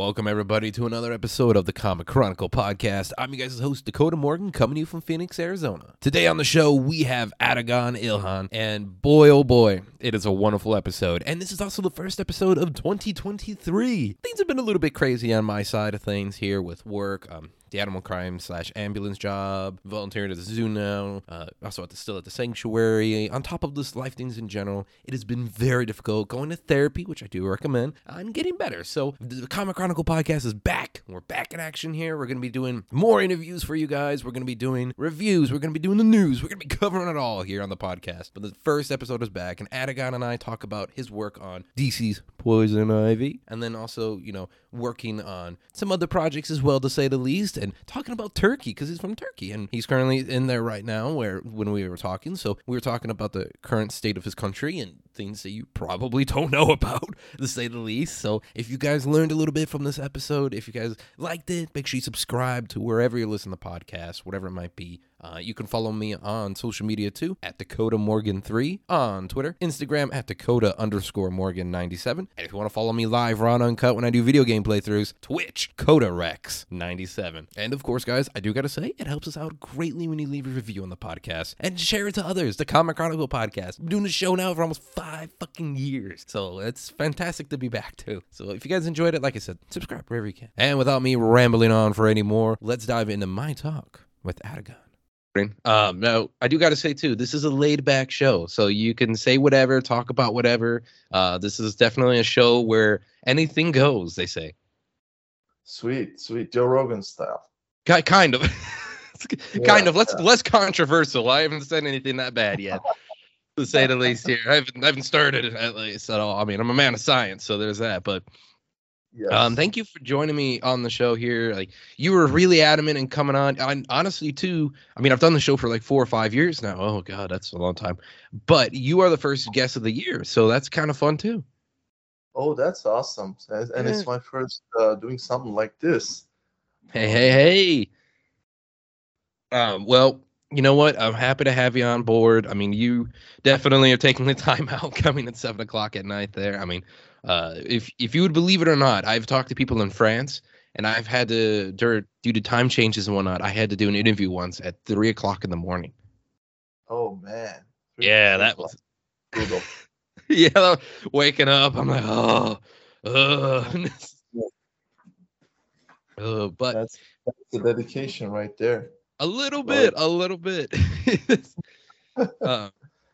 Welcome, everybody, to another episode of the Comic Chronicle podcast. I'm your guys' host, Dakota Morgan, coming to you from Phoenix, Arizona. Today on the show, we have Atagun Ilhan, and boy, oh boy, it is a wonderful episode. And this is also the first episode of 2023. Things have been a little bit crazy on my side of things here with work. Um, the animal crime slash ambulance job, volunteering at the zoo now, uh, also at the still at the sanctuary. On top of this, life things in general, it has been very difficult going to therapy, which I do recommend, and getting better. So the Comic Chronicle podcast is back. We're back in action here. We're gonna be doing more interviews for you guys. We're gonna be doing reviews. We're gonna be doing the news. We're gonna be covering it all here on the podcast. But the first episode is back, and Atagun and I talk about his work on DC's Poison Ivy, and then also you know working on some other projects as well, to say the least and talking about Turkey because he's from Turkey and he's currently in there right now. Where when we were talking, so we were talking about the current state of his country and things that you probably don't know about, to say the least. So if you guys learned a little bit from this episode, if you guys liked it, make sure you subscribe to wherever you listen to podcasts, whatever it might be. Uh, you can follow me on social media too at Dakota Morgan3 on Twitter, Instagram at Dakota underscore Morgan97. And if you want to follow me live, raw and uncut when I do video game playthroughs, Twitch, Kotarex97. And of course, guys, I do got to say, it helps us out greatly when you leave a review on the podcast and share it to others. The Comic Chronicle podcast. I'm doing the show now for almost five fucking years. So it's fantastic to be back too. So if you guys enjoyed it, like I said, subscribe wherever you can. And without me rambling on for any more, let's dive into my talk with Atagun. Um, no, I do got to say too, this is a laid back show, so you can say whatever, talk about whatever. Uh, this is definitely a show where anything goes. They say. Sweet, sweet, Joe Rogan style. Ki- kind of, kind of. Let's less controversial. I haven't said anything that bad yet, to say the least. Here, I haven't, I haven't started it at least at all. I mean, I'm a man of science, so there's that. But Yes. Um, thank you for joining me on the show here. Like you were really adamant in coming on. I, honestly, too. I mean, I've done the show for like four or five years now. Oh God, that's a long time. But you are the first guest of the year, so that's kind of fun too. Oh, that's awesome. And, and Yeah. it's my first uh, doing something like this. Hey, hey, hey. Um, well, you know what? I'm happy to have you on board. I mean, you definitely are taking the time out coming at seven o'clock at night there. I mean, uh, if if you would believe it or not, I've talked to people in France and I've had to due to time changes and whatnot, I had to do an interview once at three o'clock in the morning. Oh man. Yeah, that was brutal. yeah, waking up, I'm like, oh, uh, uh but That's, that's the dedication right there. A little bit, a little bit. uh,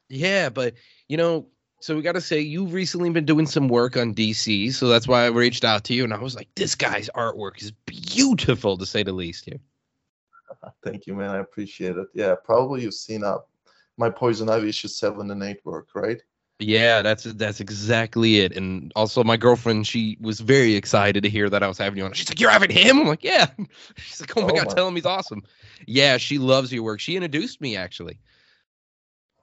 yeah, but you know, so we got to say you've recently been doing some work on DC, so that's why I reached out to you, and I was like, this guy's artwork is beautiful to say the least here. Thank you, man. I appreciate it. Yeah, probably you've seen uh, my Poison Ivy issue seven and eight work, right? Yeah, that's that's exactly it. And also, my girlfriend, she was very excited to hear that I was having you on. She's like, "You're having him?" I'm like, "Yeah." She's like, "Oh my Oh god, my- tell him he's awesome." Yeah, she loves your work. She introduced me actually.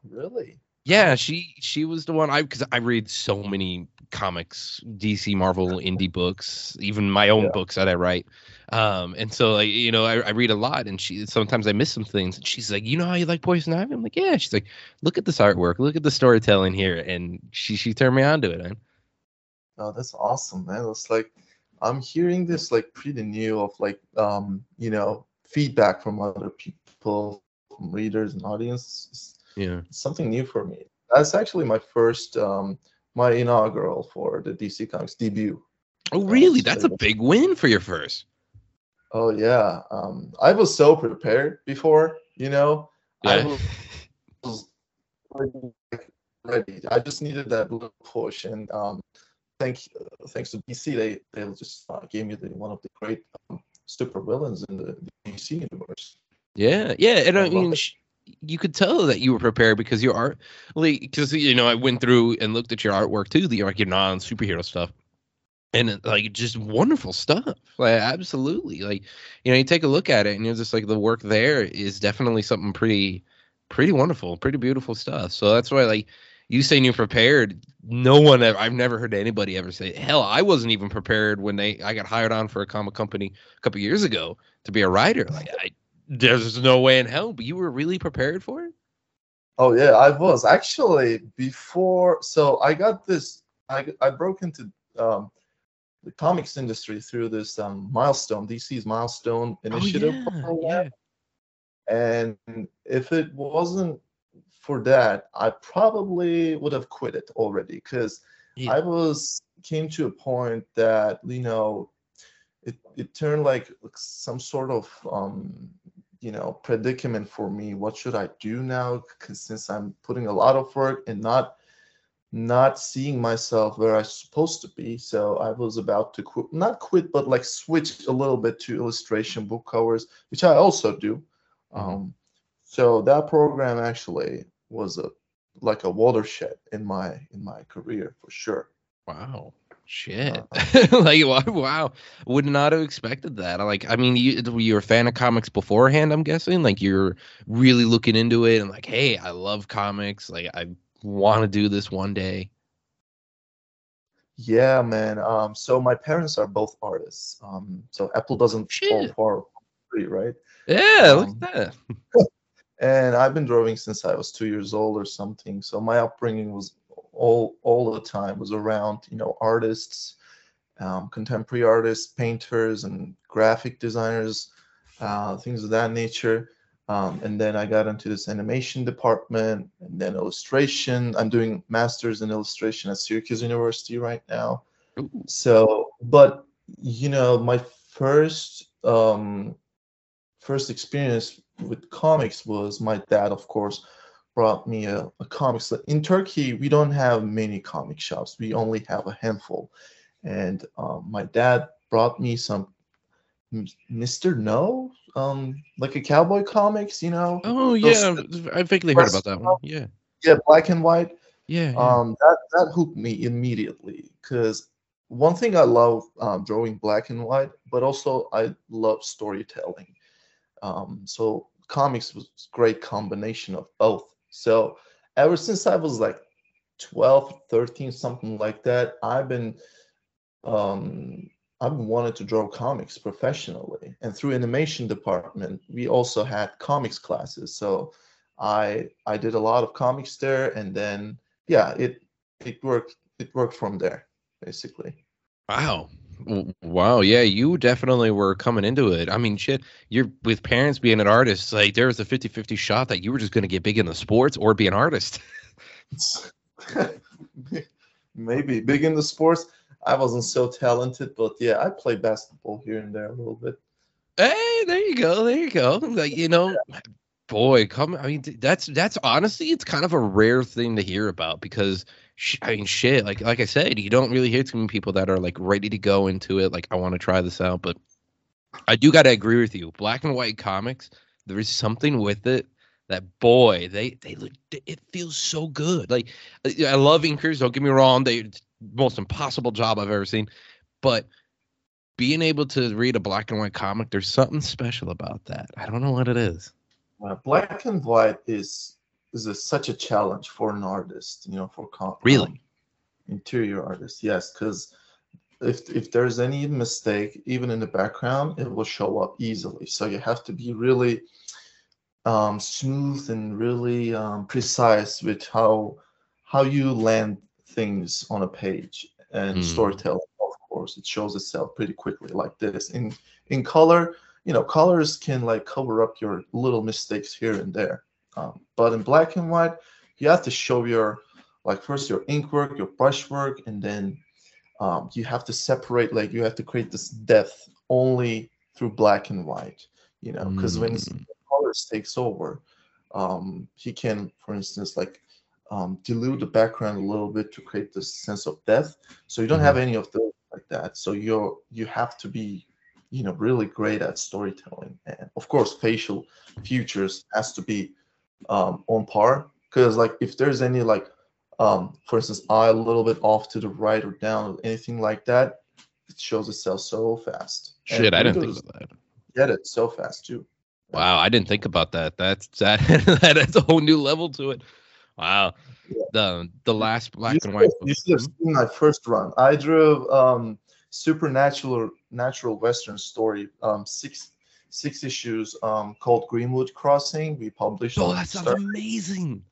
Really? Yeah, she she was the one I because I read so many comics, DC, Marvel, indie books, even my own Yeah. books that I write. Um, and so like you know, I, I read a lot, and she sometimes I miss some things, and she's like, you know how you like Poison Ivy? I'm like, yeah. She's like, look at this artwork, look at the storytelling here, and she she turned me on to it. Man. Oh, that's awesome, man. It's like I'm hearing this like pretty new of like um, you know, feedback from other people, from readers and audience. It's, Yeah. something new for me. That's actually my first um my inaugural for the DC Comics debut. Oh, really? so That's a big win for your first. Oh yeah. Um I was so prepared before, you know. I was ready. I just needed that little push and um thank thanks to DC they they just uh, gave me the one of the great um, super villains in the DC universe. Yeah, yeah, and I mean. You could tell that you were prepared because your art, like, because you know, I went through and looked at your artwork too, the like your non superhero stuff, and uh, like just wonderful stuff. Like, absolutely, like, you know, you take a look at it and you're just like, the work there is definitely something pretty, pretty wonderful, pretty beautiful stuff. So that's why, like, you saying you're prepared. No one ever. I've never heard anybody ever say. Hell, I wasn't even prepared when they. I got hired on for a comic company a couple years ago to be a writer. Like, I there's no way in hell, but you were really prepared for it. Oh yeah, I was actually before. So I got this. I I broke into um, the comics industry through this um, milestone, DC's milestone initiative. oh, yeah, yeah. And if it wasn't for that, I probably would have quit it already because Yeah. I was came to a point that you know it it turned like some sort of um you know predicament for me. What should I do now? Because since I'm putting a lot of work and not not seeing myself where I'm supposed to be, so I was about to quit, not quit, but like switch a little bit to illustration book covers, which I also do. Mhm. Um, so that program actually was a like a watershed in my in my career for sure. Wow. Shit. Uh-huh. like wow, wow. Would not have expected that. Like I mean, you were you a fan of comics beforehand, I'm guessing? Like you're really looking into it and like, hey, I love comics. Like I want to do this one day. Yeah, man. Um, so my parents are both artists. Um, so Apple doesn't fall Shit. far from right? Yeah, look Um, at that. And I've been drawing since I was two years old or something. So my upbringing was all all the time was around, you know, artists, um, contemporary artists, painters, and graphic designers, uh, things of that nature. Um, and then I got into this animation department, and then illustration. I'm doing masters in illustration at Syracuse University right now. Ooh. So, but you know, my first um, first experience with comics was my dad, of course, brought me a, a comics. In Turkey, we don't have many comic shops. We only have a handful. And um, my dad brought me some Mr. No, um, like a cowboy comics, you know? Oh those- yeah, I vaguely heard about that one. Yeah. Yeah, black and white. Yeah. yeah. Um, that that hooked me immediately because one thing I love um, drawing black and white, but also I love storytelling. Um, so comics was a great combination of both. So ever since I was like 12, 13, something like that, I've been um, I've wanting to draw comics professionally. And through animation department, we also had comics classes. So I I did a lot of comics there, and then yeah, it it worked it worked from there basically. Wow. Wow. Yeah, you definitely were coming into it. I mean, shit, you're with parents being an artist, like there was a 50 50 shot that you were just going to get big in the sports or be an artist. Maybe big in the sports. I wasn't so talented, but yeah, I play basketball here and there a little bit. Hey, there you go. There you go. Like, you know, boy, come. I mean, that's that's honestly, it's kind of a rare thing to hear about because, I mean, shit. Like, like I said, you don't really hear too many people that are like ready to go into it. Like, I want to try this out, but I do got to agree with you. Black and white comics, there is something with it that boy, they they look. It feels so good. Like, I love inkers. Don't get me wrong. They most impossible job I've ever seen, but being able to read a black and white comic, there's something special about that. I don't know what it is. Uh, black and white is is a, such a challenge for an artist, you know, for com- Really? um, interior artist. Yes, because if if there's any mistake, even in the background, it will show up easily. So you have to be really um, smooth and really um, precise with how how you land things on a page and Mm. storytelling. Of course, it shows itself pretty quickly like this. In in color, you know, colors can like cover up your little mistakes here and there. Um, but in black and white, you have to show your like first your ink work, your brush work, and then um, you have to separate. Like you have to create this depth only through black and white. You know, because when Mm. colors takes over, um, he can, for instance, like um, dilute the background a little bit to create this sense of depth. So you don't have any of those like that. So you're you have to be, you know, really great at storytelling, and of course, facial features has to be um, on par. Because like if there's any like, um, for instance, eye a little bit off to the right or down or anything like that, it shows itself so fast. And Shit, I didn't think about that. get it so fast too. Wow, I didn't think about that. That's that that adds a whole new level to it. Wow. Yeah. The the last black you and white. have- You should have seen my first run. I drew um, supernatural natural western story, um, six six issues um, called Greenwood Crossing. We published. Oh, that sounds Star- amazing.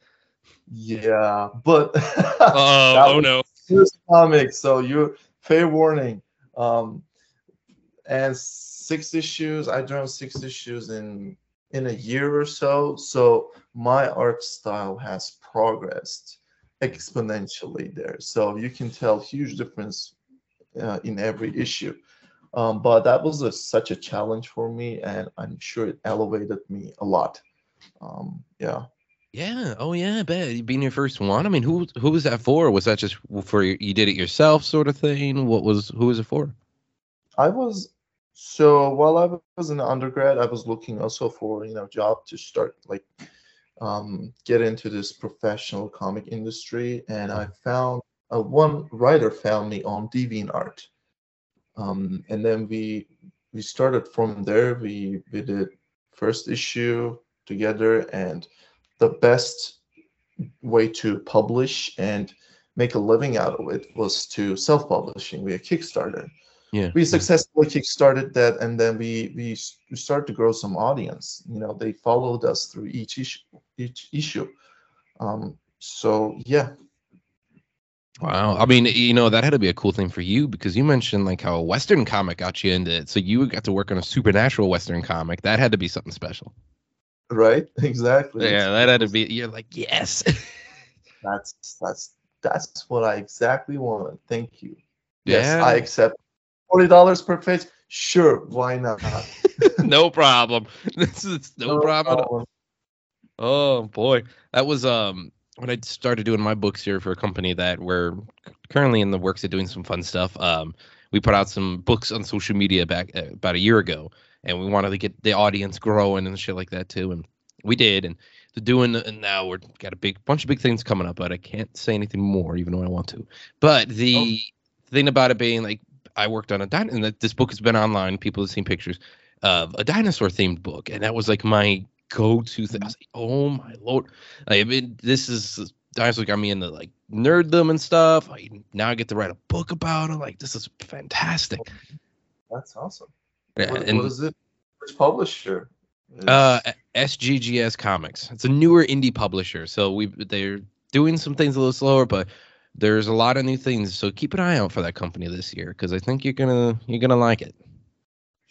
Yeah, but Oh, that oh was no. first comic. So you fair warning. Um, and six issues. I drew six issues in in a year or so. So my art style has progressed exponentially there. So you can tell huge difference uh, in every issue. Um, but that was a, such a challenge for me, and I'm sure it elevated me a lot. Um, yeah. Yeah. Oh, yeah. I bet being your first one. I mean, who who was that for? Was that just for you did it yourself, sort of thing? What was who was it for? I was so while I was in undergrad, I was looking also for you know job to start like um, get into this professional comic industry, and I found uh, one writer found me on DeviantArt, um, and then we we started from there. We we did first issue together, and the best way to publish and make a living out of it was to self-publishing via Kickstarter. Yeah. We successfully kickstarted that, and then we we we started to grow some audience. You know, they followed us through each issue. Each issue. Um, so yeah, Wow. I mean, you know, that had to be a cool thing for you because you mentioned like how a Western comic got you into it. So you got to work on a supernatural Western comic. That had to be something special. right, exactly. Yeah, that had to be. You're like, yes. That's that's that's what I exactly wanted. Thank you. Yes, Yeah. I accept. Forty dollars per page. Sure, why not? no problem. This is no, problem. problem. Oh boy, that was um when I started doing my books here for a company that we're currently in the works of doing some fun stuff. Um, we put out some books on social media back uh, about a year ago, and we wanted to get the audience growing and shit like that too, and we did. And doing, and now we're got a big bunch of big things coming up, but I can't say anything more, even though I want to. But the thing about it being like I worked on a dinosaur, and that this book has been online. People have seen pictures of a dinosaur themed book, and that was like my go-to thing. I was like, oh my lord! Like, I mean, this is dinosaur got me into like nerddom and stuff. I, now I get to write a book about them. Like, this is fantastic. That's awesome. Yeah, What, and what is it? Which publisher? is- uh, SGGS Comics. It's a newer indie publisher, so we they're doing some things a little slower, but there's a lot of new things. So keep an eye out for that company this year because I think you're gonna you're gonna like it.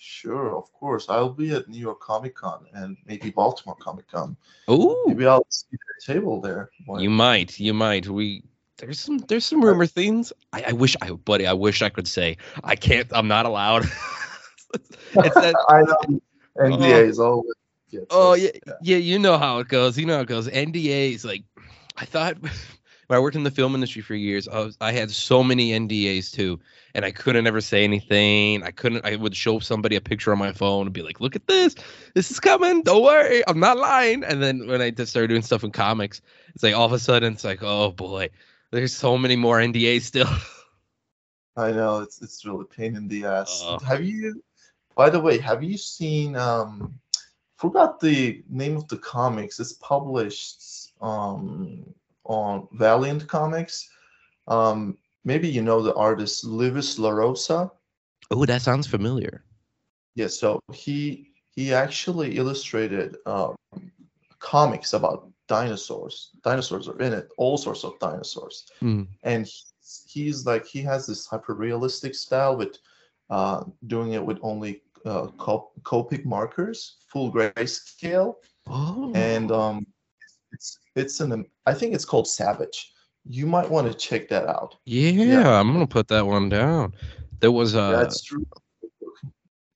Sure, of course. I'll be at New York Comic Con and maybe Baltimore Comic Con. Oh, Maybe I'll see the table there. Why- You might, you might. We there's some there's some rumor things. I, I wish I buddy, I wish I could say. I can't I'm not allowed. that I know NDAs uh-huh. always. gets oh us. yeah, yeah, you know how it goes. You know how it goes. NDAs like I thought when I worked in the film industry for years, I was I had so many NDAs too. And I couldn't ever say anything. I couldn't I would show somebody a picture on my phone and be like, look at this. This is coming. Don't worry. I'm not lying. And then when I just started doing stuff in comics, it's like all of a sudden it's like, oh boy, there's so many more NDAs still. I know it's it's really a pain in the ass. Oh. Have you? By the way, have you seen? Um, forgot the name of the comics. It's published um on Valiant Comics. Um, maybe you know the artist Lewis LaRosa. oh, that sounds familiar. Yeah, so he he actually illustrated um, comics about dinosaurs. Dinosaurs are in it, all sorts of dinosaurs, Hmm. and he's, he's like he has this hyper realistic style with uh, doing it with only uh, Cop- Copic markers, full grayscale, Oh. and um, it's it's an I think it's called Savage. You might want to check that out. yeah, I'm gonna put that one down. There was a. That's true.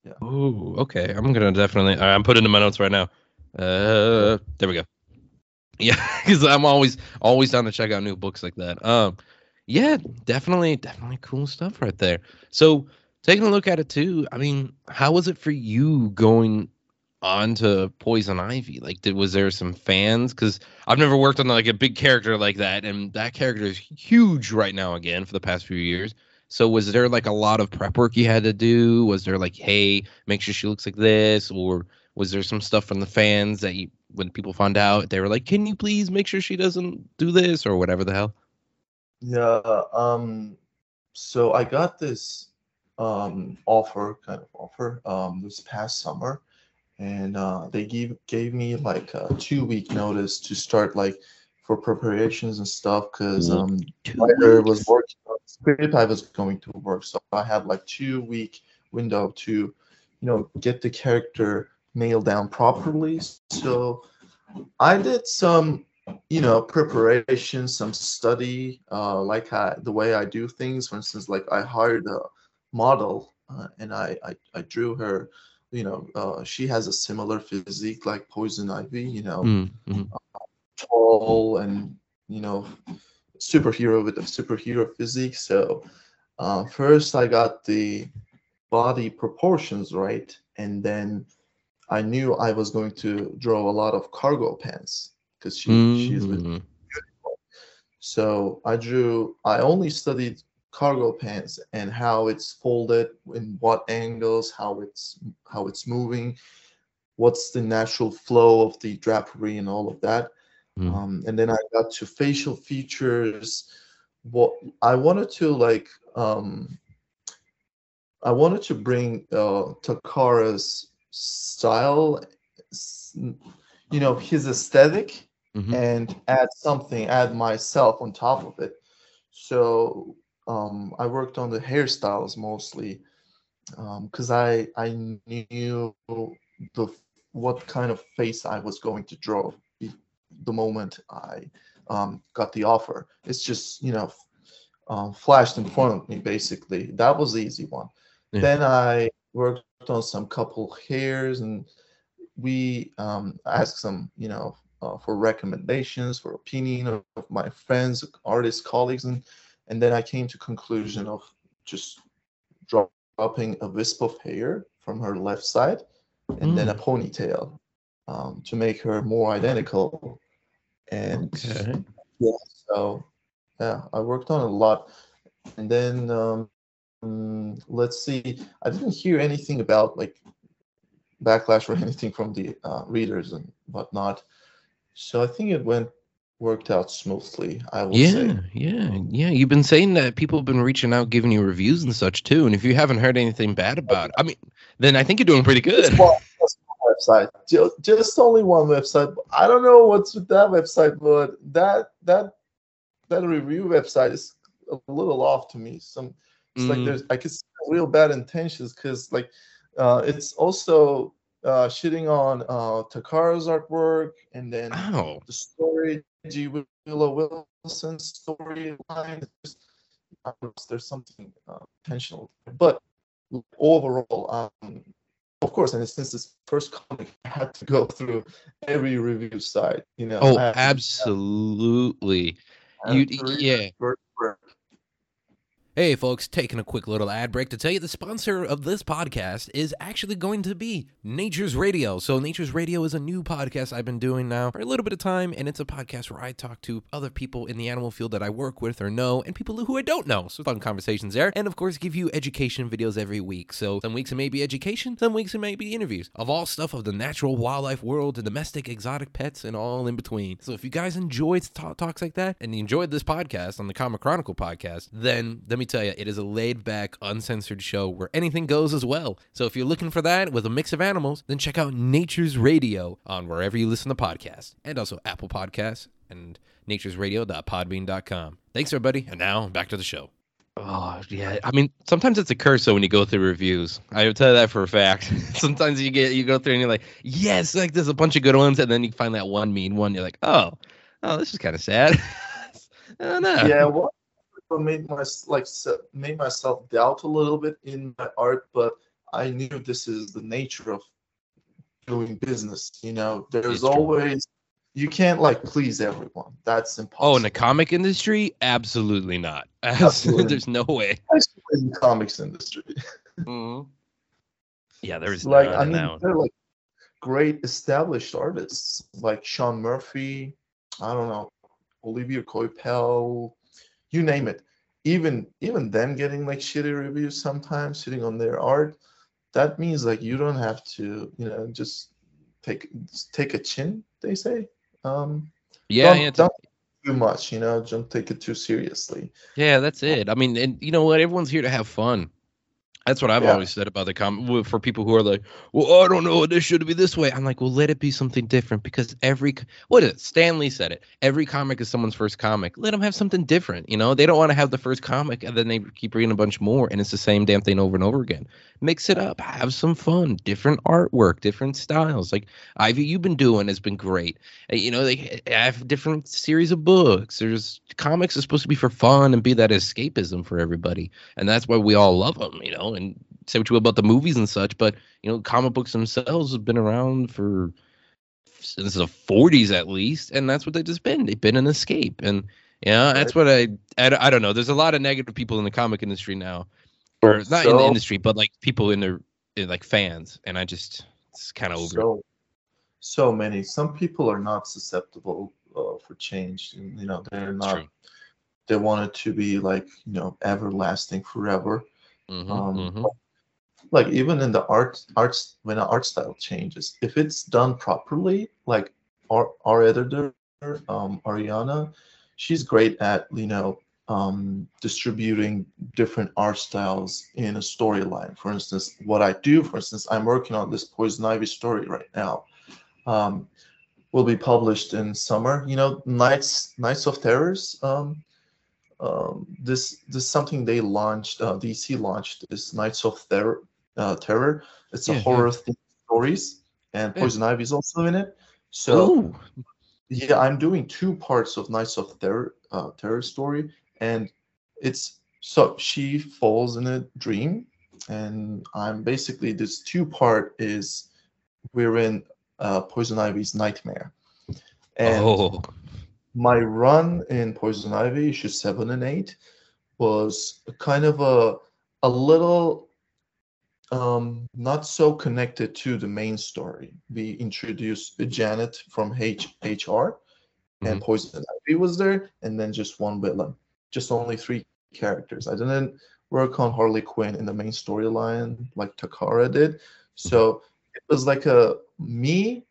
Yeah. Ooh, okay. I'm gonna definitely. I'm putting in my notes right now. Uh, there we go. Yeah, because I'm always always down to check out new books like that. Um, yeah, definitely, definitely cool stuff right there. So taking a look at it too. I mean, how was it for you going on to Poison Ivy? Like, did was there some fans? Because I've never worked on like a big character like that, and that character is huge right now again for the past few years. So was there like a lot of prep work you had to do? Was there like, hey, make sure she looks like this, or was there some stuff from the fans that you, when people found out, they were like, can you please make sure she doesn't do this or whatever the hell? Yeah. Um. So I got this um offer, kind of offer, um, this past summer, and uh, they gave gave me like a two week notice to start like for preparations and stuff because Mhm. um writer was working on script I was going to work. So I had like two week window to, you know, get the character nailed down properly. So I did some, you know, preparation, some study, uh, like I, the way I do things. For instance, like I hired a model uh, and I, I, I drew her. You know, uh, she has a similar physique like Poison Ivy. You know, Mm-hmm. tall and you know superhero with a superhero physique so uh, first i got the body proportions right and then i knew i was going to draw a lot of cargo pants because she she's with Mm. so i drew i only studied cargo pants and how it's folded in what angles how it's how it's moving what's the natural flow of the drapery and all of that Mm. um, and then I got to facial features. What I wanted to like, um, I wanted to bring uh, Takara's style, you know, his aesthetic, Mhm. and add something, add myself on top of it. So um, I worked on the hairstyles mostly because I I knew the what kind of face I was going to draw the moment I um, got the offer. It's just you know um, flashed in front of me basically. That was the easy one. Yeah. Then I worked on some couple hairs and we um, asked some you know uh, for recommendations for opinion of, of my friends artists colleagues and and then i came to conclusion of just dropping a wisp of hair from her left side and then a ponytail um, to make her more identical. And Okay. yeah so yeah i worked on a lot. And then um, mm, let's see i didn't hear anything about like backlash or anything from the uh, readers and whatnot. So i think it went worked out smoothly i will Yeah, say yeah, yeah. Yeah. You've been saying that people have been reaching out, giving you reviews and such too. And if you haven't heard anything bad about it, I mean, then I think you're doing pretty good. Just one, just one website Ju- just only one website i don't know what's with that website but that that that review website is a little off to me some it's like Mm. there's i could see real bad intentions because like uh it's also uh shitting on uh takara's artwork and then Wow. the story G. Willow Wilson's storyline. There's, I don't know, there's something uh, intentional, but overall, um, of course, and since this first comic, I had to go through every review site. You know, Oh, I had to- absolutely. You, had to read yeah. word. Hey, folks, taking a quick little ad break to tell you the sponsor of this podcast is actually going to be Nature's Radio. So, Nature's Radio is a new podcast I've been doing now for a little bit of time, and it's a podcast where I talk to other people in the animal field that I work with or know, and people who I don't know. So, fun conversations there. And of course, give you education videos every week. So, some weeks it may be education, some weeks it may be interviews of all stuff of the natural wildlife world, the domestic exotic pets, and all in between. So, if you guys enjoyed talks like that and you enjoyed this podcast on the Comic Chronicle podcast, then let me tell you, it is a laid back, uncensored show where anything goes as well. So if you're looking for that with a mix of animals, then check out Nature's Radio on wherever you listen to podcasts and also Apple Podcasts and nature'sradio.podbean.com. Thanks, everybody. And now back to the show. Oh, yeah. I mean, sometimes it's a curse though when you go through reviews. I will tell you that for a fact. sometimes you get you go through and you're like, yes, like there's a bunch of good ones, and then you find that one mean one. You're like, oh, oh, this is kind of sad. I don't know. Yeah, what what made my like made myself doubt a little bit in my art, but I knew this is the nature of doing business. You know, It's there's true. always you can't like please everyone. That's impossible. Oh, in the comic industry, absolutely not. Absolutely. There's no way. Especially in the comics industry. Mm-hmm. Yeah, there's like I in mean, that they're like great established artists like Sean Murphy. I don't know, Olivier Coipel, you name it. Even even them getting like shitty reviews sometimes, sitting on their art. That means like you don't have to, you know, just take take a chin. They say. Um, Yeah, don't, don't too much, you know. Don't take it too seriously. yeah, that's it. I mean, and you know what? Everyone's here to have fun. That's what I've Yeah. always said about the comic. For people who are like, "Well, I don't know, this should be this way." I'm like, "Well, let it be something different." Because every what is it? Stan Lee said it. Every comic is someone's first comic. Let them have something different. You know, they don't want to have the first comic and then they keep reading a bunch more, and it's the same damn thing over and over again. Mix it up. Have some fun. Different artwork. Different styles. Like Ivy, you've been doing has been great. Uh, You know, they have different series of books. There's comics are supposed to be for fun and be that escapism for everybody and that's why we all love them, you know. And say what you will about the movies and such, but you know, comic books themselves have been around for since the 40s at least, and that's what they've just been. They've been an escape, and yeah, that's what I, I I don't know. There's a lot of negative people in the comic industry now, or not in the industry, but like people in the in, like fans, and I just it's kind of over. so so many. Some people are not susceptible uh, for change. You know they're not they want it to be like you know everlasting forever Mhm, um mhm. like even in the art arts when an art style changes if it's done properly like our our editor um ariana she's great at you know um distributing different art styles in a storyline. For instance what i do for instance i'm working on this poison ivy story right now. Um will be published in summer. You know knights knights of terrors um um, this this is something they launched. Uh, DC launched this Knights of Terror. Uh, Terror. It's Yeah, a yeah. horror themed stories, and Yeah. Poison Ivy is also in it. So Ooh, yeah, I'm doing two parts of Knights of Terror uh, Terror story, and it's so she falls in a dream, and I'm basically this two part is we're in uh, Poison Ivy's nightmare, and oh, my run in Poison Ivy, issues seven and eight, was kind of a a little um, not so connected to the main story. We introduced Janet from H- HR, and Poison Ivy was there, and then just one villain, just only three characters. I didn't work on Harley Quinn in the main storyline like Takara did, so it was like a me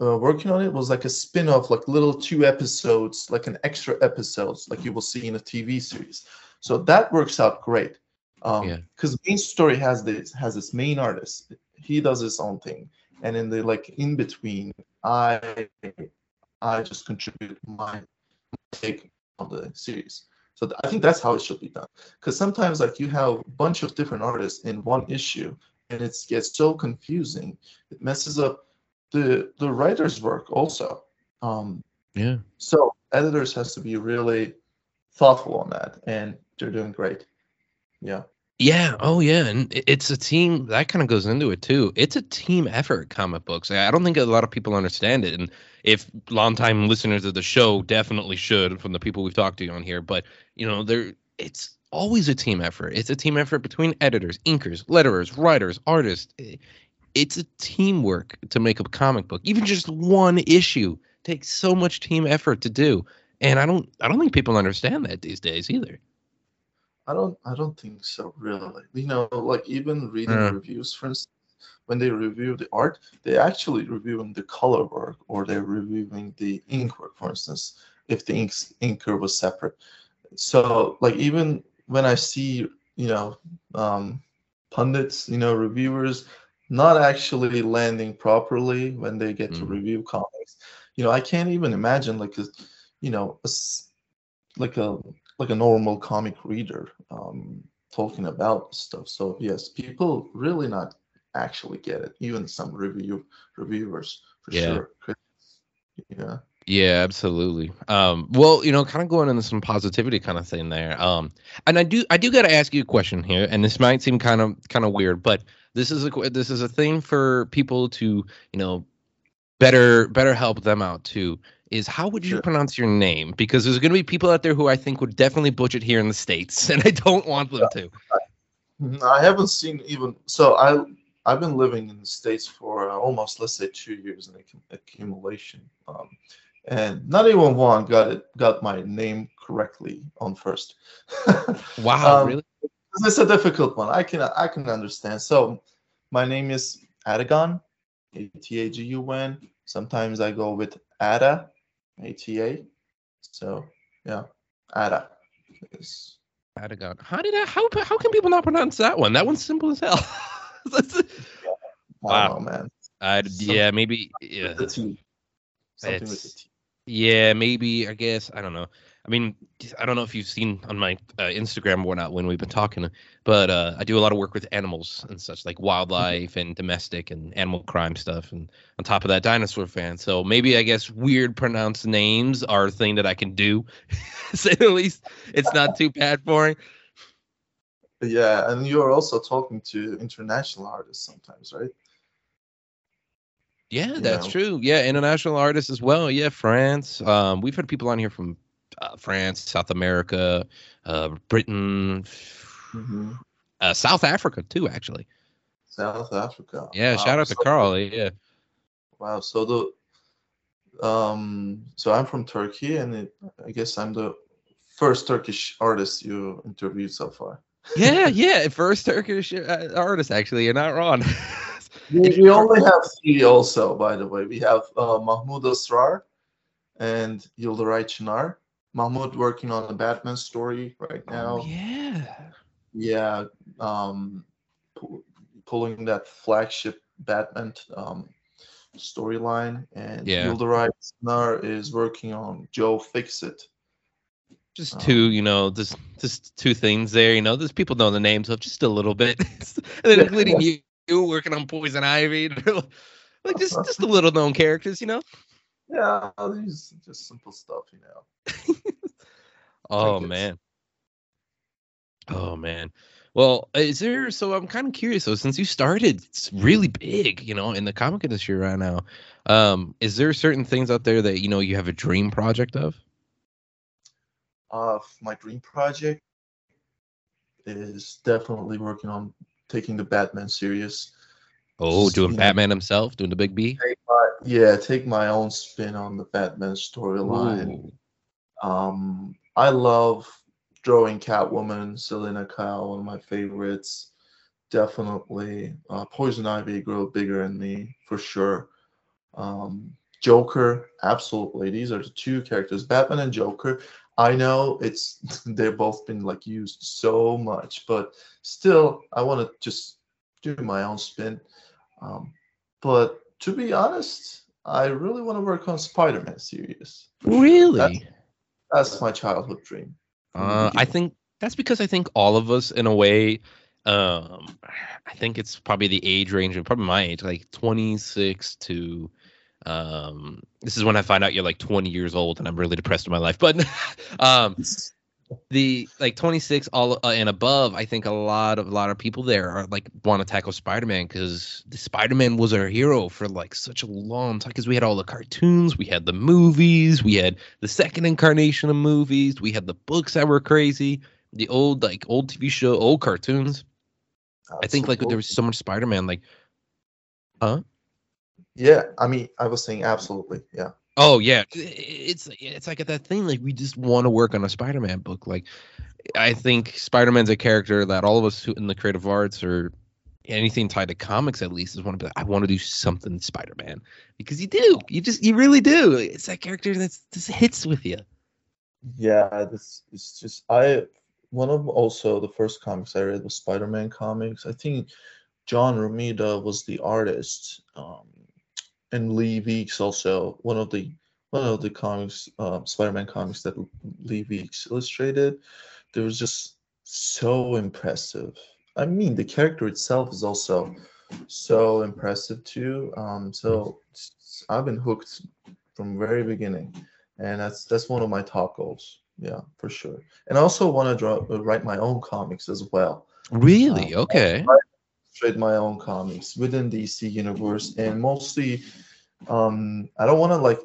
uh, working on it was like a spin-off like little two episodes like an extra episodes like you will see in a tv series. So that works out great. Um Yeah. because main story has this has this main artist. He does his own thing. And in the like in between i i just contribute my take on the series. So th- i think that's how it should be done. Because sometimes like you have a bunch of different artists in one issue and it gets so confusing. It messes up the the writer's work also um yeah. so editors has to be really thoughtful on that and they're doing great yeah Yeah. Oh, yeah. And it's a team that kind of goes into it too. It's a team effort. Comic books. I don't think a lot of people understand it. And if longtime listeners of the show definitely should, from the people we've talked to on here, but you know, there it's always a team effort. It's a team effort between editors, inkers, letterers, writers, artists. It's a teamwork to make a comic book. Even just one issue takes so much team effort to do. And I don't I don't think people understand that these days either. i don't i don't think so really you know like even reading Yeah. reviews for instance when they review the art they actually reviewing the color work or they're reviewing the ink work for instance if the inks inker was separate so like even when i see you know um pundits you know reviewers not actually landing properly when they get to Mhm. review comics you know i can't even imagine like a you know a like a like a normal comic reader um talking about stuff so yes people really not actually get it even some review reviewers for Yeah. sure yeah Yeah, absolutely. Um, well, you know, kind of going into some positivity kind of thing there. Um, and I do, I do got to ask you a question here, and this might seem kind of, kind of weird, but this is a, this is a thing for people to, you know, better, better help them out too. Is how would you Sure. pronounce your name? Because there's going to be people out there who I think would definitely butcher it here in the states, and I don't want them to. Mhm, I haven't seen even so. I I've been living in the states for uh, almost let's say two years in accu- accumulation, um, and not even one got it got my name correctly on first. Wow, Um, really? It's a difficult one. I can I can understand. So my name is Atagun, A T A G U N. Sometimes I go with Ata, A T A. So yeah, Ata is Atagun. How did I? How how can people not pronounce that one? That one's simple as hell. wow, oh, man. I yeah, maybe yeah. Something T. Yeah, maybe. I guess I don't know. I mean, I don't know if you've seen on my uh, Instagram or not when we've been talking, but uh, I do a lot of work with animals and such, like wildlife and domestic and animal crime stuff. And on top of that, dinosaur fan. So maybe I guess weird pronounced names are a thing that I can do. say the least. It's not too bad for me. Yeah, and you are also talking to international artists sometimes, right? Yeah, that's know? true. Yeah, international artists as well. Yeah, France. Um, we've had people on here from uh, France, South America, uh, Britain, mm-hmm. uh, South Africa too, actually. South Africa. Yeah, wow. shout out to so, Carl. Yeah. Wow. So the um, so I'm from Turkey, and it, I guess I'm the first Turkish artist you interviewed so far. yeah, yeah, first Turkish uh, artist. Actually, you're not wrong. we, we only have three, also. By the way, we have uh, Mahmud Asrar and Yildiray Çınar. Mahmud working on the Batman story right oh, now. Oh, yeah. Yeah. Um, pu- pulling that flagship Batman um, storyline, and yeah. Yildiray Çınar is working on Joe Fixit. Just um, two, you know, just just two things there. You know, there's people know the names of just a little bit, and then including you working on Poison Ivy, like just just the little known characters, you know. Yeah, these just simple stuff, you know. oh man. Oh man. Well, is there? So I'm kind of curious. So since you started, it's really big, you know, in the comic industry right now. Um, is there certain things out there that you know you have a dream project of? Uh, my dream project is definitely working on taking the Batman serious. Oh, doing Batman himself, doing the big B. Take my, yeah, take my own spin on the Batman storyline. Um, I love drawing Catwoman, Selina Kyle, one of my favorites. Definitely, uh, Poison Ivy grow bigger in me for sure. Um, Joker, absolutely. These are the two characters, Batman and Joker. I know it's they've both been like used so much, but still, I want to just do my own spin. Um, but to be honest, I really want to work on Spider-Man series. Really? That's, that's my childhood dream. Uh, I think that's because I think all of us, in a way, um, I think it's probably the age range, and probably my age, like 26 to um, this is when I find out you're like 20 years old and I'm really depressed in my life. But um, the like 26 all uh, and above, I think a lot of a lot of people there are like want to tackle Spider-Man because the Spider-Man was our hero for like such a long time. Because we had all the cartoons, we had the movies, we had the second incarnation of movies, we had the books that were crazy, the old like old TV show, old cartoons. That's I think so like cool. there was so much Spider-Man, like, huh? Yeah, I mean, I was saying absolutely, yeah. Oh yeah, it's it's like that thing. Like we just want to work on a Spider-Man book. Like I think Spider-Man's a character that all of us in the creative arts or anything tied to comics at least is want to be like, I want to do something Spider-Man because you do. You just you really do. It's that character that just hits with you. Yeah, this is just I one of also the first comics I read was Spider-Man comics. I think John Romita was the artist. Um, and Lee Weeks also one of the one of the comics, uh, Spider-Man comics that Lee Weeks illustrated. There was just so impressive. I mean, the character itself is also so impressive too. Um, so I've been hooked from very beginning, and that's that's one of my top goals. Yeah, for sure. And I also want to draw, write my own comics as well. Really? Um, okay trade my own comics within the DC universe, and mostly, um, I don't want to like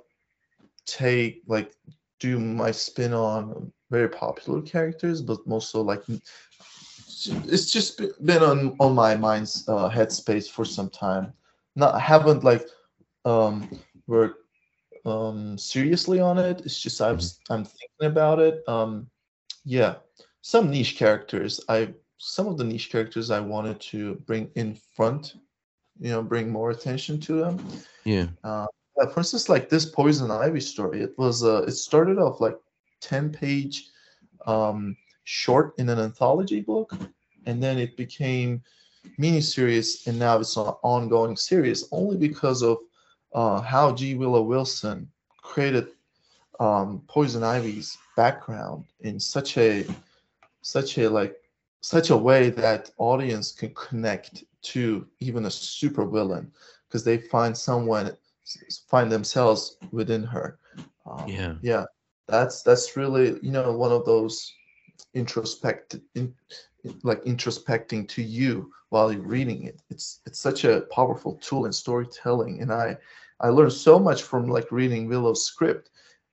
take like do my spin on very popular characters, but mostly like it's just been on on my mind's uh, headspace for some time. Not I haven't like um worked um seriously on it. It's just I'm. I'm thinking about it. Um, yeah, some niche characters I some of the niche characters I wanted to bring in front, you know, bring more attention to them. Yeah. Uh, for instance, like this Poison Ivy story, it was uh, it started off like ten page um, short in an anthology book, and then it became miniseries, and now it's an ongoing series only because of uh, how G. Willow Wilson created um, Poison Ivy's background in such a such a like such a way that audience can connect to even a super villain because they find someone find themselves within her um, Yeah. yeah that's that's really you know one of those introspect in, like introspecting to you while you're reading it it's it's such a powerful tool in storytelling and i i learned so much from like reading willow's script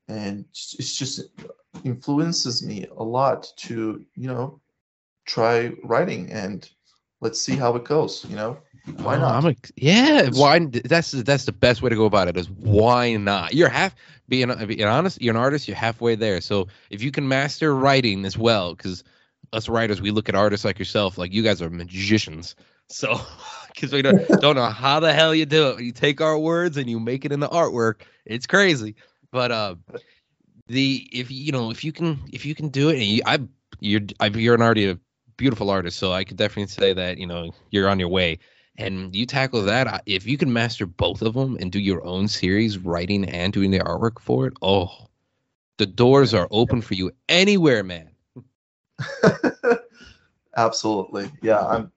and it's it's just influences me a lot to you know try writing and let's see how it goes you know why Oh, not I'm ex- yeah. Why? That's that's the best way to go about it. Is why not? You're half being being honest. You're an artist. You're halfway there. So if you can master writing as well, because us writers, we look at artists like yourself, like you guys are magicians. So because we don't don't know how the hell you do it. You take our words and you make it into artwork. It's crazy. But uh, the if you know if you can if you can do it, and you, I you're I, you're an artist, a beautiful artist. So I could definitely say that you know you're on your way and you tackle that if you can master both of them and do your own series writing and doing the artwork for it oh the doors are open for you anywhere man Absolutely. Yeah, I'm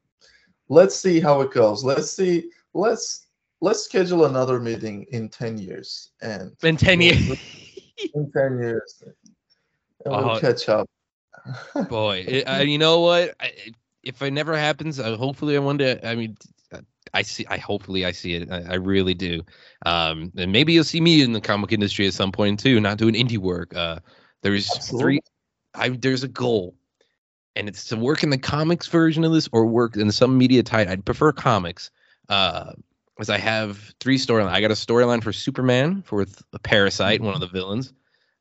let's see how it goes. Let's see let's let's schedule another meeting in 10 years and in 10 years in 10 years and we'll Oh, catch up. Boy it, I, you know what? I, if it never happens uh, hopefully i one day i mean i see i hopefully i see it. I, I really do. Um and maybe you'll see me in the comic industry at some point too not doing indie work. Uh there's three I there's a goal, and it's to work in the comics version of this or work in some media title. I'd prefer comics, uh, as I have three storylines. I got a storyline for Superman for a Parasite, one of the villains,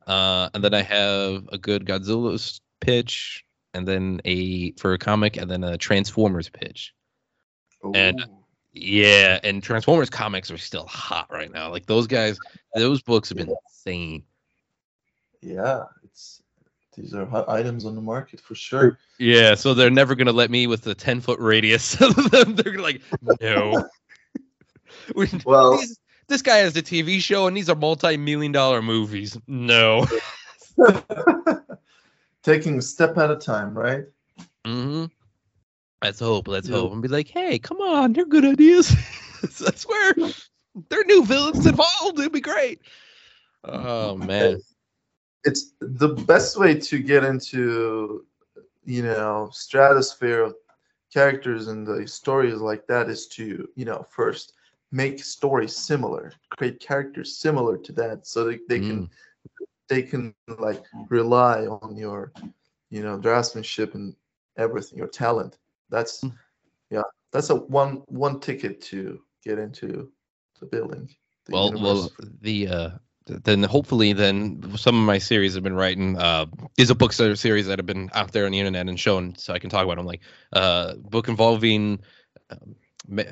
uh, and then I have a good Godzilla pitch, and then a for a comic, and then a Transformers pitch. And- Yeah, and Transformers comics are still hot right now. Like those guys, those books have been insane. yeah, it's these are hot items on the market for sure. Yeah, so they're never gonna let me with the ten foot radius. they're gonna like, no. Well, these- this guy has a TV show, and these are multi million dollar movies. No. taking a step at a time, right? Mm-hmm. Let's hope. Let's Yeah. hope, and be like, hey, come on, they're good ideas. I swear, they're new villains involved. It'd be great. Oh man. it's the best way to get into you know stratosphere of characters and the stories like that is to you know first make stories similar create characters similar to that so that they can they can like rely on your you know draftsmanship and everything your talent that's Mm. yeah that's a one one ticket to get into the building the well, well, the uh, then hopefully then some of my series I've been writing uh is a book ser- series that have been out there on the internet and shown, so I can talk about them. Like uh, book involving um,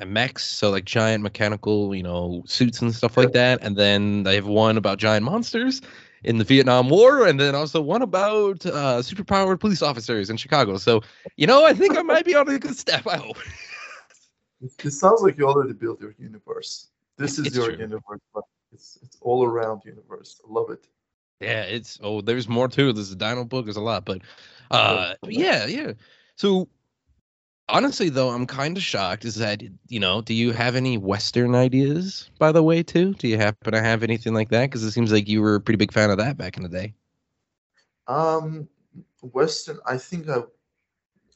mechs, so like giant mechanical, you know, suits and stuff like that. And then I have one about giant monsters in the Vietnam War, and then also one about uh, superpowered police officers in Chicago. So you know, I think I might be on a good step. I hope. It sounds like you already built your universe. This is It's your true. universe, but it's it's all around universe. I love it. Yeah, it's oh, there's more too. There's a Dino book. There's a lot, but uh, but yeah, yeah. So honestly, though, I'm kind of shocked. Is that you know, do you have any Western ideas, by the way, too? Do you happen to have anything like that? Because it seems like you were a pretty big fan of that back in the day. Um, Western. I think I,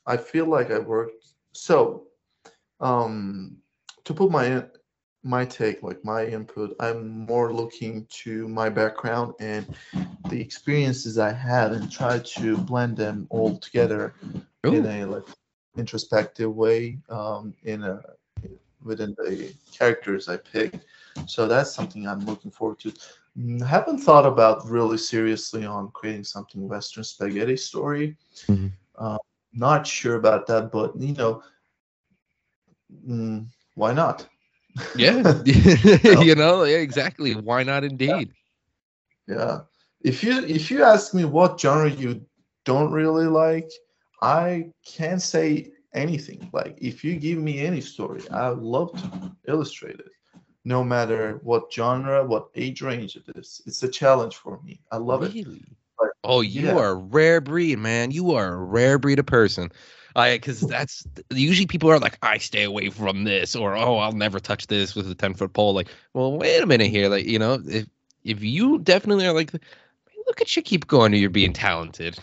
I feel like I worked. So, um, to put my my take, like my input, I'm more looking to my background and the experiences I had, and try to blend them all together in a like introspective way um, in a within the characters I picked. So that's something I'm looking forward to. Mm, haven't thought about really seriously on creating something Western spaghetti story. Mhm. Uh, not sure about that, but you know, mm, why not? Yeah, you know, yeah, exactly. Why not? Indeed. Yeah. If you if you ask me what genre you don't really like. I can't say anything. Like if you give me any story, I love to illustrate it. No matter what genre, what age range it is. It's a challenge for me. I love it. really? But, Oh, you yeah. are a rare breed, man. You are a rare breed of person. I because that's usually people are like, I stay away from this, or oh, I'll never touch this with a ten foot pole. Like, well, wait a minute here. Like, you know, if if you definitely are like, look at you keep going, you're being talented.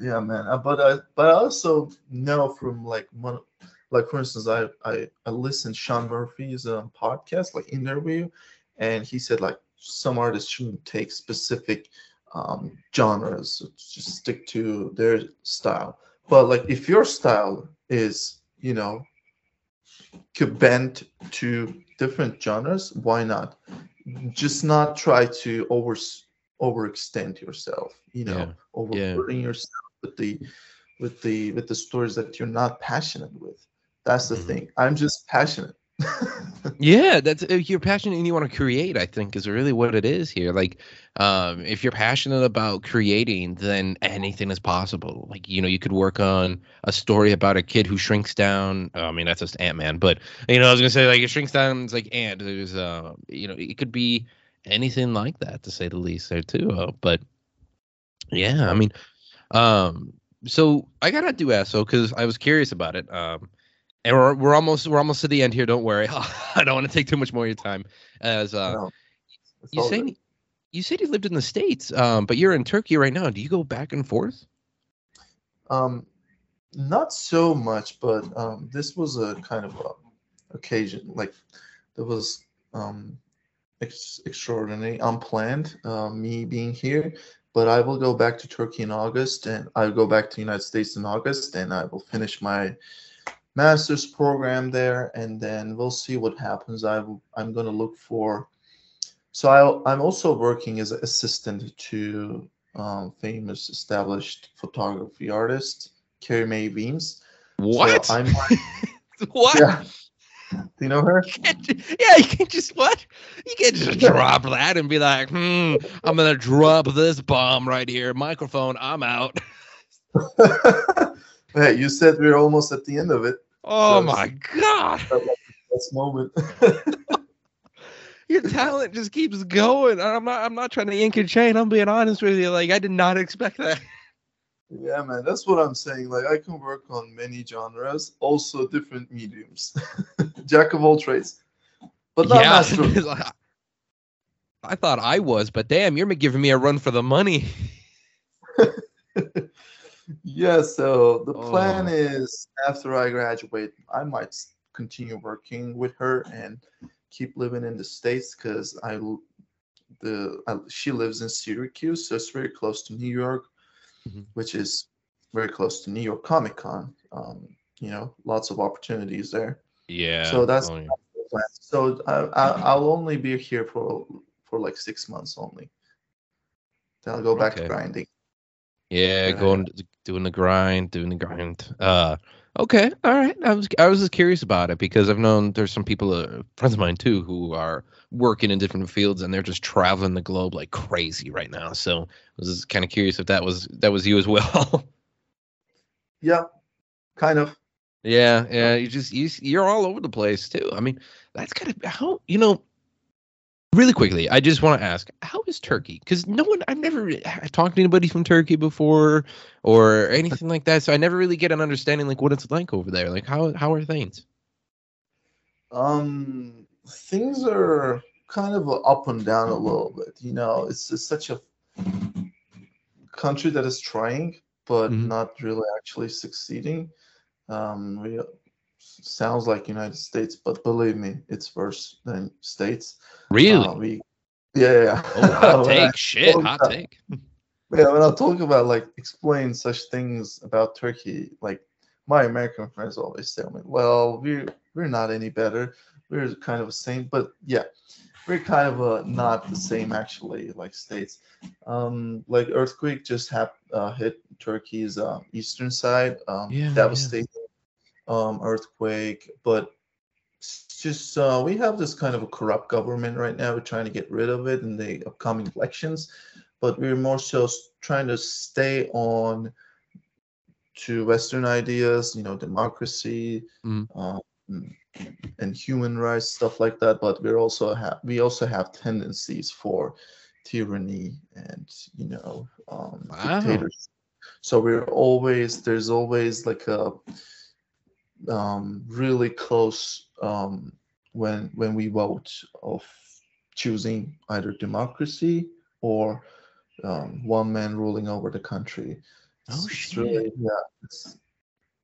Yeah, man. Uh, But I but I also know from like one like for instance, I I I listened Sean Murphy's um, podcast like interview, and he said like some artists shouldn't take specific um, genres, just stick to their style. But like if your style is you know could bend to different genres, why not? Just not try to over overextend yourself. You know, Yeah. overburden yourself with the with the with the stories that you're not passionate with. That's the Mhm. thing. I'm just passionate. Yeah, that's if you're passionate and you want to create, I think is really what it is here. Like, um, if you're passionate about creating, then anything is possible. Like, you know, you could work on a story about a kid who shrinks down. I mean, that's just Ant Man, but you know, I was gonna say like it shrinks down. It's like Ant. There's, uh, you know, it could be anything like that to say the least there too. Uh, but yeah, I mean, um, so I gotta do ASO because I was curious about it. Um, and we're we're almost we're almost to the end here. Don't worry, I don't want to take too much more of your time. As uh, No, you say good. you said you lived in the states, um, but you're in Turkey right now. Do you go back and forth? Um, not so much, but um, this was a kind of a occasion. Like there was um, ex- extraordinary, unplanned. Uh, me being here, but I will go back to Turkey in August, and I'll go back to the United States in August, and I will finish my master's program there, and then we'll see what happens. I will, I'm going to look for. So I, I'm also working as an assistant to um, famous established photography artist Carrie Mae Weems. What? So I'm what? yeah. Do you know her? You yeah, you can't just what? You can't just drop that and be like, hmm, I'm gonna drop this bomb right here. Microphone, I'm out. hey, you said we're almost at the end of it. Oh So- my god. This moment. Your talent just keeps going. I'm not I'm not trying to ink and chain. I'm being honest with you. Like I did not expect that. Yeah, man, that's what I'm saying. Like I can work on many genres, also different mediums. Jack of all trades, but not master. of- I thought I was, but damn, you're giving me a run for the money. yeah, so the oh. plan Oh. is after I graduate, I might continue working with her and keep living in the states because I the I, she lives in Syracuse, so it's very close to New York, Mhm. which is very close to New York Comic Con. Um, you know, lots of opportunities there. Yeah. So that's- oh, yeah. So I, I, I'll only be here for for like six months only. Then I'll go back Okay. to grinding. Yeah, Yeah. going doing the grind, doing the grind. Uh, okay, all right. I was I was just curious about it because I've known there's some people, uh, friends of mine too, who are working in different fields and they're just traveling the globe like crazy right now. So I was just kind of curious if that was that was you as well. Yeah, kind of. yeah, yeah. You just you you're all over the place too. I mean, that's kind of how you know. Really quickly, I just want to ask, how is Turkey? Because no one, I've never re- talked to anybody from Turkey before, or anything like that. So I never really get an understanding like what it's like over there. Like how how are things? Um, things are kind of up and down a little bit. You know, it's, it's such a country that is trying, but Mhm. not really actually succeeding. Um, we, sounds like United States, but believe me, it's worse than states. Really? Uh, we, yeah, yeah. oh, hot take. Shit, hot yeah. take. Yeah, when I talk about like explain such things about Turkey, like my American friends always tell me, "Well, we're we're not any better. We're kind of the same." But yeah, we're kind of uh, not the same actually, like states. Um, like earthquake just hap- uh, hit Turkey's uh, eastern side. Um, Yeah, yeah. Um, earthquake, but it's just uh, we have this kind of a corrupt government right now. We're trying to get rid of it in the upcoming elections but we're more so trying to stay on to Western ideas, you know, democracy, Mhm. um, and human rights, stuff like that. But we're also have we also have tendencies for tyranny and you know um, Wow. dictators. So we're always there's always like a um, really close um, when when we vote of choosing either democracy or um, one man ruling over the country. Oh, It's- it's shit. really yeah, it's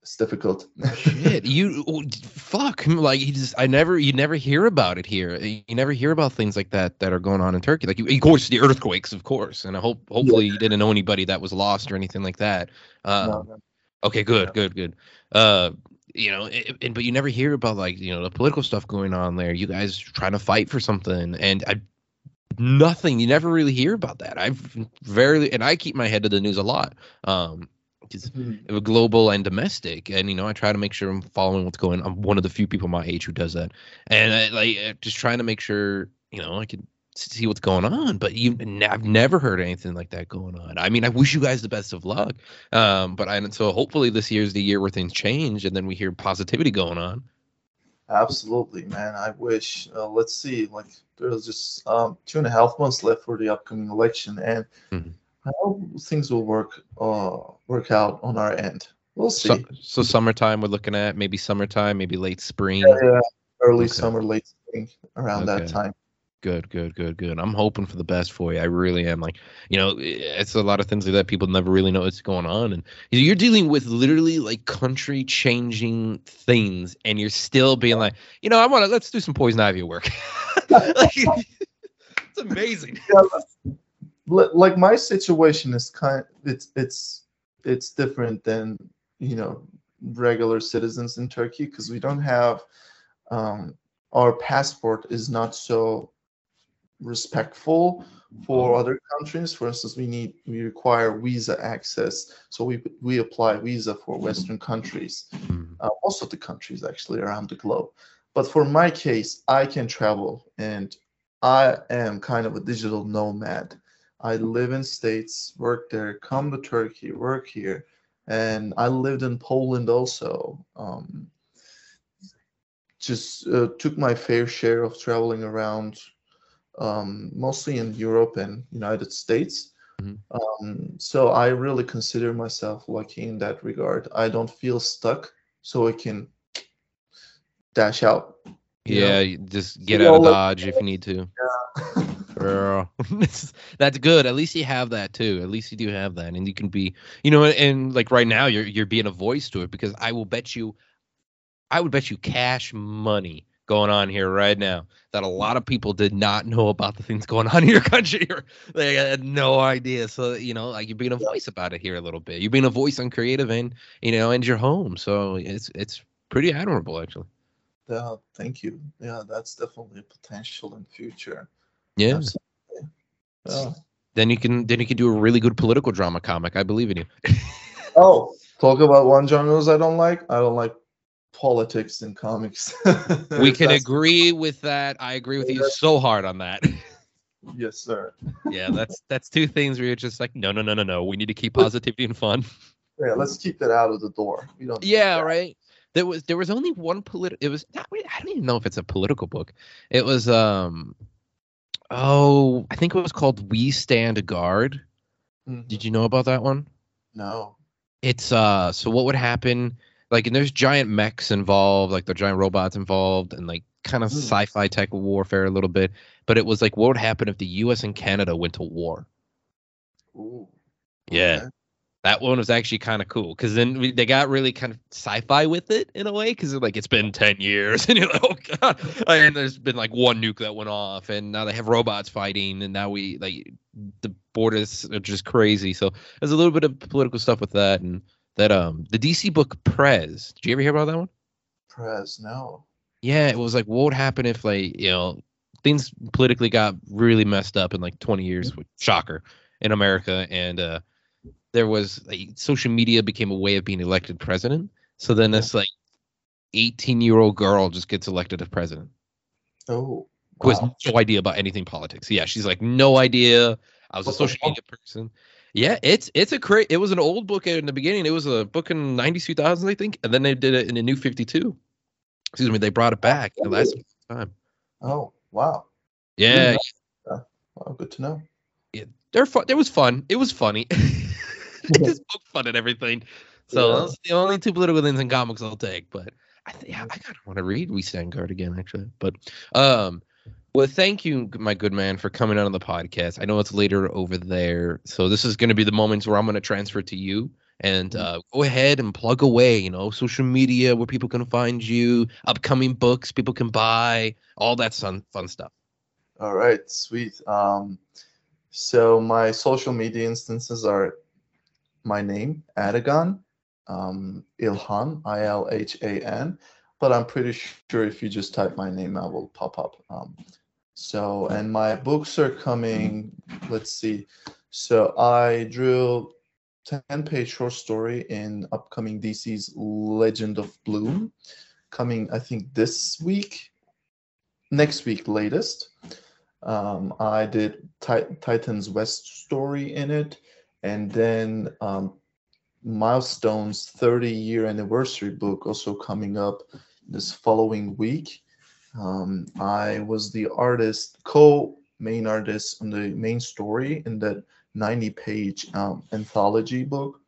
it's difficult. Shit, you oh, fuck like you just I never you never hear about it here. You never hear about things like that that are going on in Turkey. Like you, of course the earthquakes, of course, and I hope hopefully you didn't know anybody that was lost or anything like that. Um, No, no. Okay, good, good, good. Uh, you know, it, it- but you never hear about like you know the political stuff going on there. You guys trying to fight for something, and I nothing. You never really hear about that. I've very and I keep my head to the news a lot. Um, just Mhm. global and domestic, and you know I try to make sure I'm following what's going. On i'm one of the few people my age who does that, and I, like just trying to make sure you know I can see what's going on. But you, I've never heard anything like that going on. I mean, I wish you guys the best of luck. Um, but I so hopefully this year's the year where things change, and then we hear positivity going on. Absolutely, man. I wish. Uh, let's see. Like there's just um, two and a half months left for the upcoming election, and Mhm. I hope things will work uh, work out on our end. We'll see. So, so summertime we're looking at maybe summertime, maybe late spring. yeah, early Okay. summer, late spring, around Okay. that time. Good, good, good, good. I'm hoping for the best for you. I really am. Like, you know, it's a lot of things like that people never really know what's going on, and you're dealing with literally like country changing things, and you're still being like, you know, I want to let's do some poison ivy work. like, it's amazing. Li- Like my situation is kind. It's it's it's different than you know regular citizens in Turkey because we don't have um, our passport is not so respectful for other countries. For instance, we need we require visa access, so we we apply visa for Western countries, Mm, uh, most of the countries actually around the globe. But for my case, I can travel, and I am kind of a digital nomad. I live in states, work there, come to Turkey, work here, and I lived in Poland also. Um, just uh, took my fair share of traveling around, um, mostly in Europe and United States. Mhm. Um, so I really consider myself lucky in that regard. I don't feel stuck, so I can dash out. you know? Yeah, just get You out of Dodge if you need to. Girl. That's good. At least you have that too. At least you do have that, and you can be, you know, and like right now, you're you're being a voice to it because I will bet you, I would bet you cash money going on here right now that a lot of people did not know about the things going on in your country they had no idea. So you know, like you're being a voice about it here a little bit. You're being a voice on creative and you know, and your home. So it's it's pretty admirable actually. Yeah, thank you. Yeah, that's definitely a potential in future. Yeah. Absolutely. Yeah. Then you can then you can do a really good political drama comic. I believe in you. Oh, talk about one genres I don't like. I don't like politics in comics. we can agree with that. I agree with you so hard on that. Yes, sir. yeah, that's that's two things where you're just like, no, no, no, no, no. We need to keep positivity and fun. Yeah, let's keep that out of the door. We don't. Yeah, right. There was there was only one political. It was not. I don't even know if it's a political book. It was um, oh, I think it was called "We Stand Guard." Mhm. Did you know about that one? No. It's uh so what would happen like and there's giant mechs involved, like the giant robots involved and like kind of Hmm. sci-fi tech warfare a little bit, but it was like what would happen if the US and Canada went to war? Ooh. Yeah. okay. That one was actually kind of cool cuz then we, they got really kind of sci-fi with it in a way cuz like it's been 10 years and you're like oh god and there's been like one nuke that went off and now they have robots fighting and now we like the borders are just crazy. So there's a little bit of political stuff with that and that um the DC book Prez. Did you ever hear about that one? Prez, no. Yeah, it was like what would happen if like you know things politically got really messed up in like 20 years. Shocker in America, and uh there was like, social media became a way of being elected president. So then this like 18 year old girl just gets elected as president Oh. who has no idea about anything politics. Yeah, she's like no idea. I was a social media person. Yeah, it's it's a cra It was an old book in the beginning. It was a book in ninety two thousand, I think, and then they did it in a new fifty two. Excuse me, they brought it back. It lasted a long time. Oh wow. Yeah, Well, good to know. Yeah, they're fun. It was fun. It was funny. it just poked fun and everything. So Yeah. those the only two political things in comics I'll take. But I think I gotta want to read We Stand Guard again, actually. But um, well, thank you, my good man, for coming on the podcast. I know it's later over there, so this is gonna be the moments where I'm gonna transfer to you. And Mhm. uh, go ahead and plug away, you know, social media where people can find you, upcoming books people can buy, all that fun, fun stuff. All right, sweet. Um, so my social media instances are my name, Atagun, um, Ilhan, I L H A N, but I'm pretty sure if you just type my name, I will pop up. Um, so, and my books are coming. Let's see. So I drew 10 page short story in upcoming DC's Legend of Bloom, coming, I think, this week, next week, latest. Um, I did Ti- Titans West story in it, and then um, Milestone's 30 year anniversary book also coming up this following week. Um, I was the artist, co main artist on the main story in that 90 page um, anthology book.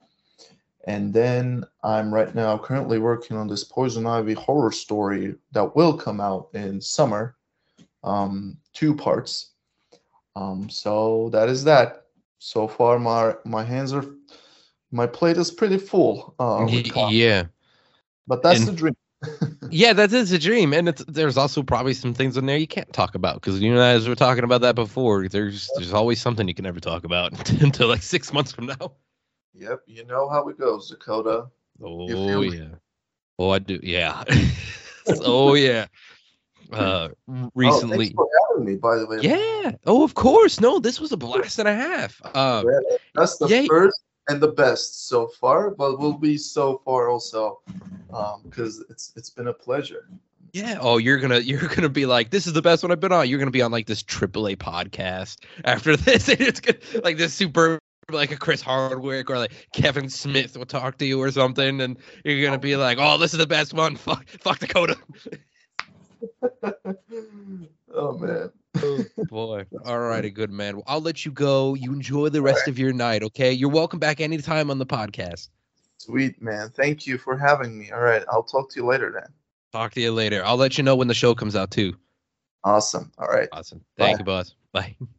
And then I'm right now currently working on this Poison Ivy horror story that will come out in summer um, two parts. Um, so that is that. So far, my my hands are, my plate is pretty full. Uh, yeah. but that's and- the dream. Yeah, that is a dream, and it's there's also probably some things in there you can't talk about because you know as we're talking about that before. There's there's always something you can never talk about until like six months from now. Yep, you know how it goes, Dakota. Oh yeah, oh I do. Yeah, oh yeah. Uh, Oh, recently, having me, by the way. yeah. Oh, of course. No, this was a blast and a half. Uh, Yeah, That's the Yeah. first and the best so far, but will be so far also, um, because it's it's been a pleasure. Yeah. Oh, you're gonna you're gonna be like, this is the best one I've been on. You're gonna be on like this AAA podcast after this, and it's gonna, like this super like a Chris Hardwick or like Kevin Smith will talk to you or something, and you're gonna be like, oh, this is the best one. Fuck, fuck Dakota. oh man. Oh, boy. All righty, good man. Well, I'll let you go. You enjoy the rest of your night. Okay. You're welcome back anytime on the podcast. Sweet man. Thank you for having me. All right, I'll talk to you later then. Talk to you later. I'll let you know when the show comes out too. Awesome. All right. Awesome. Thank Bye. you, boss. Bye.